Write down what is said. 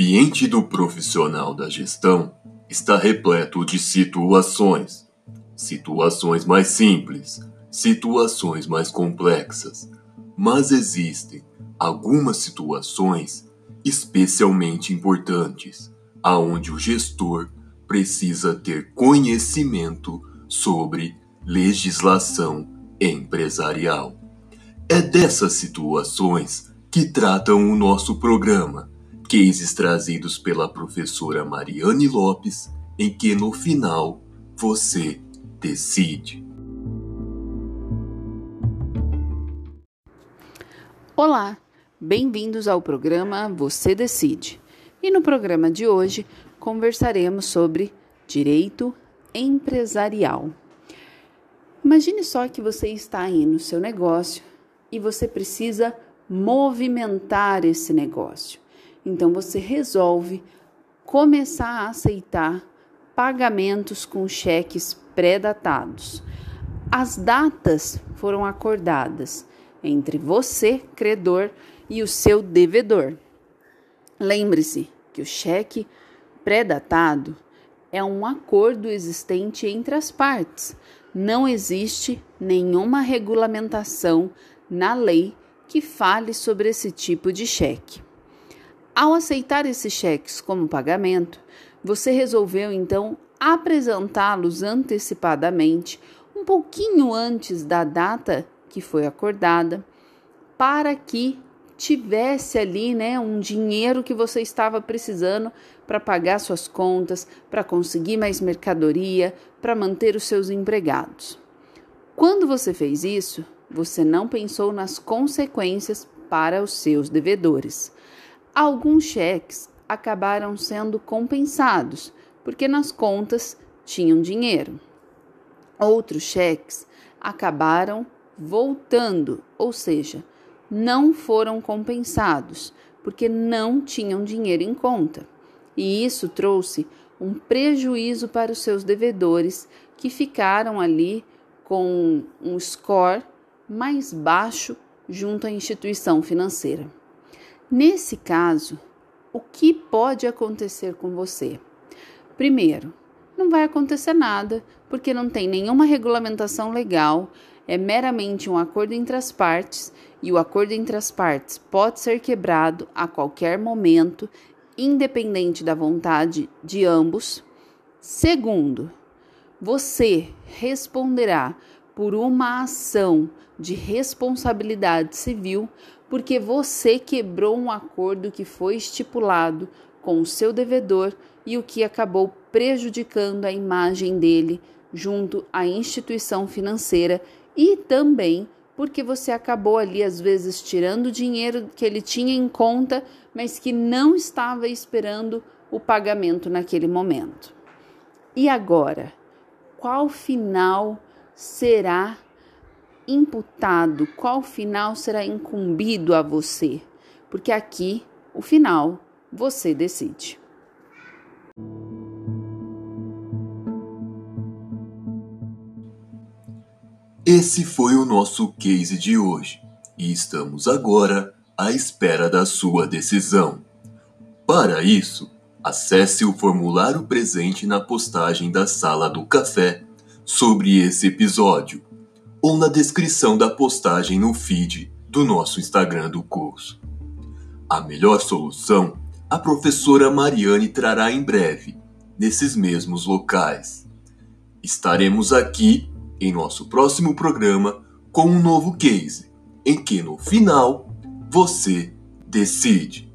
ambiente do profissional da gestão está repleto de situações. Situações mais simples, situações mais complexas. Mas existem algumas situações especialmente importantes, aonde o gestor precisa ter conhecimento sobre legislação empresarial. É dessas situações que tratam o nosso programa, cases trazidos pela professora Mariane Lopes, em que no final você decide. Olá, bem-vindos ao programa Você Decide. E no programa de hoje conversaremos sobre direito empresarial. Imagine só que você está aí no seu negócio e você precisa movimentar esse negócio. Então você resolve começar a aceitar pagamentos com cheques pré-datados. As datas foram acordadas entre você, credor, e o seu devedor. Lembre-se que o cheque pré-datado é um acordo existente entre as partes. Não existe nenhuma regulamentação na lei que fale sobre esse tipo de cheque. Ao aceitar esses cheques como pagamento, você resolveu então apresentá-los antecipadamente, um pouquinho antes da data que foi acordada, para que tivesse ali, né, um dinheiro que você estava precisando para pagar suas contas, para conseguir mais mercadoria, para manter os seus empregados. Quando você fez isso, você não pensou nas consequências para os seus devedores. Alguns cheques acabaram sendo compensados, porque nas contas tinham dinheiro. Outros cheques acabaram voltando, ou seja, não foram compensados porque não tinham dinheiro em conta. E isso trouxe um prejuízo para os seus devedores que ficaram ali com um score mais baixo junto à instituição financeira. Nesse caso, o que pode acontecer com você? Primeiro, não vai acontecer nada, porque não tem nenhuma regulamentação legal, é meramente um acordo entre as partes e o acordo entre as partes pode ser quebrado a qualquer momento, independente da vontade de ambos. Segundo, você responderá por uma ação de responsabilidade civil porque você quebrou um acordo que foi estipulado com o seu devedor e o que acabou prejudicando a imagem dele junto à instituição financeira e também porque você acabou ali, às vezes, tirando dinheiro que ele tinha em conta, mas que não estava esperando o pagamento naquele momento. E agora, qual final será imputado, qual final será incumbido a você? Porque aqui, o final, você decide. Esse foi o nosso case de hoje e estamos agora à espera da sua decisão. Para isso, acesse o formulário presente na postagem da Sala do Café sobre esse episódio ou na descrição da postagem no feed do nosso Instagram do curso. A melhor solução a professora Mariane trará em breve, nesses mesmos locais. Estaremos aqui em nosso próximo programa com um novo case, em que no final você decide.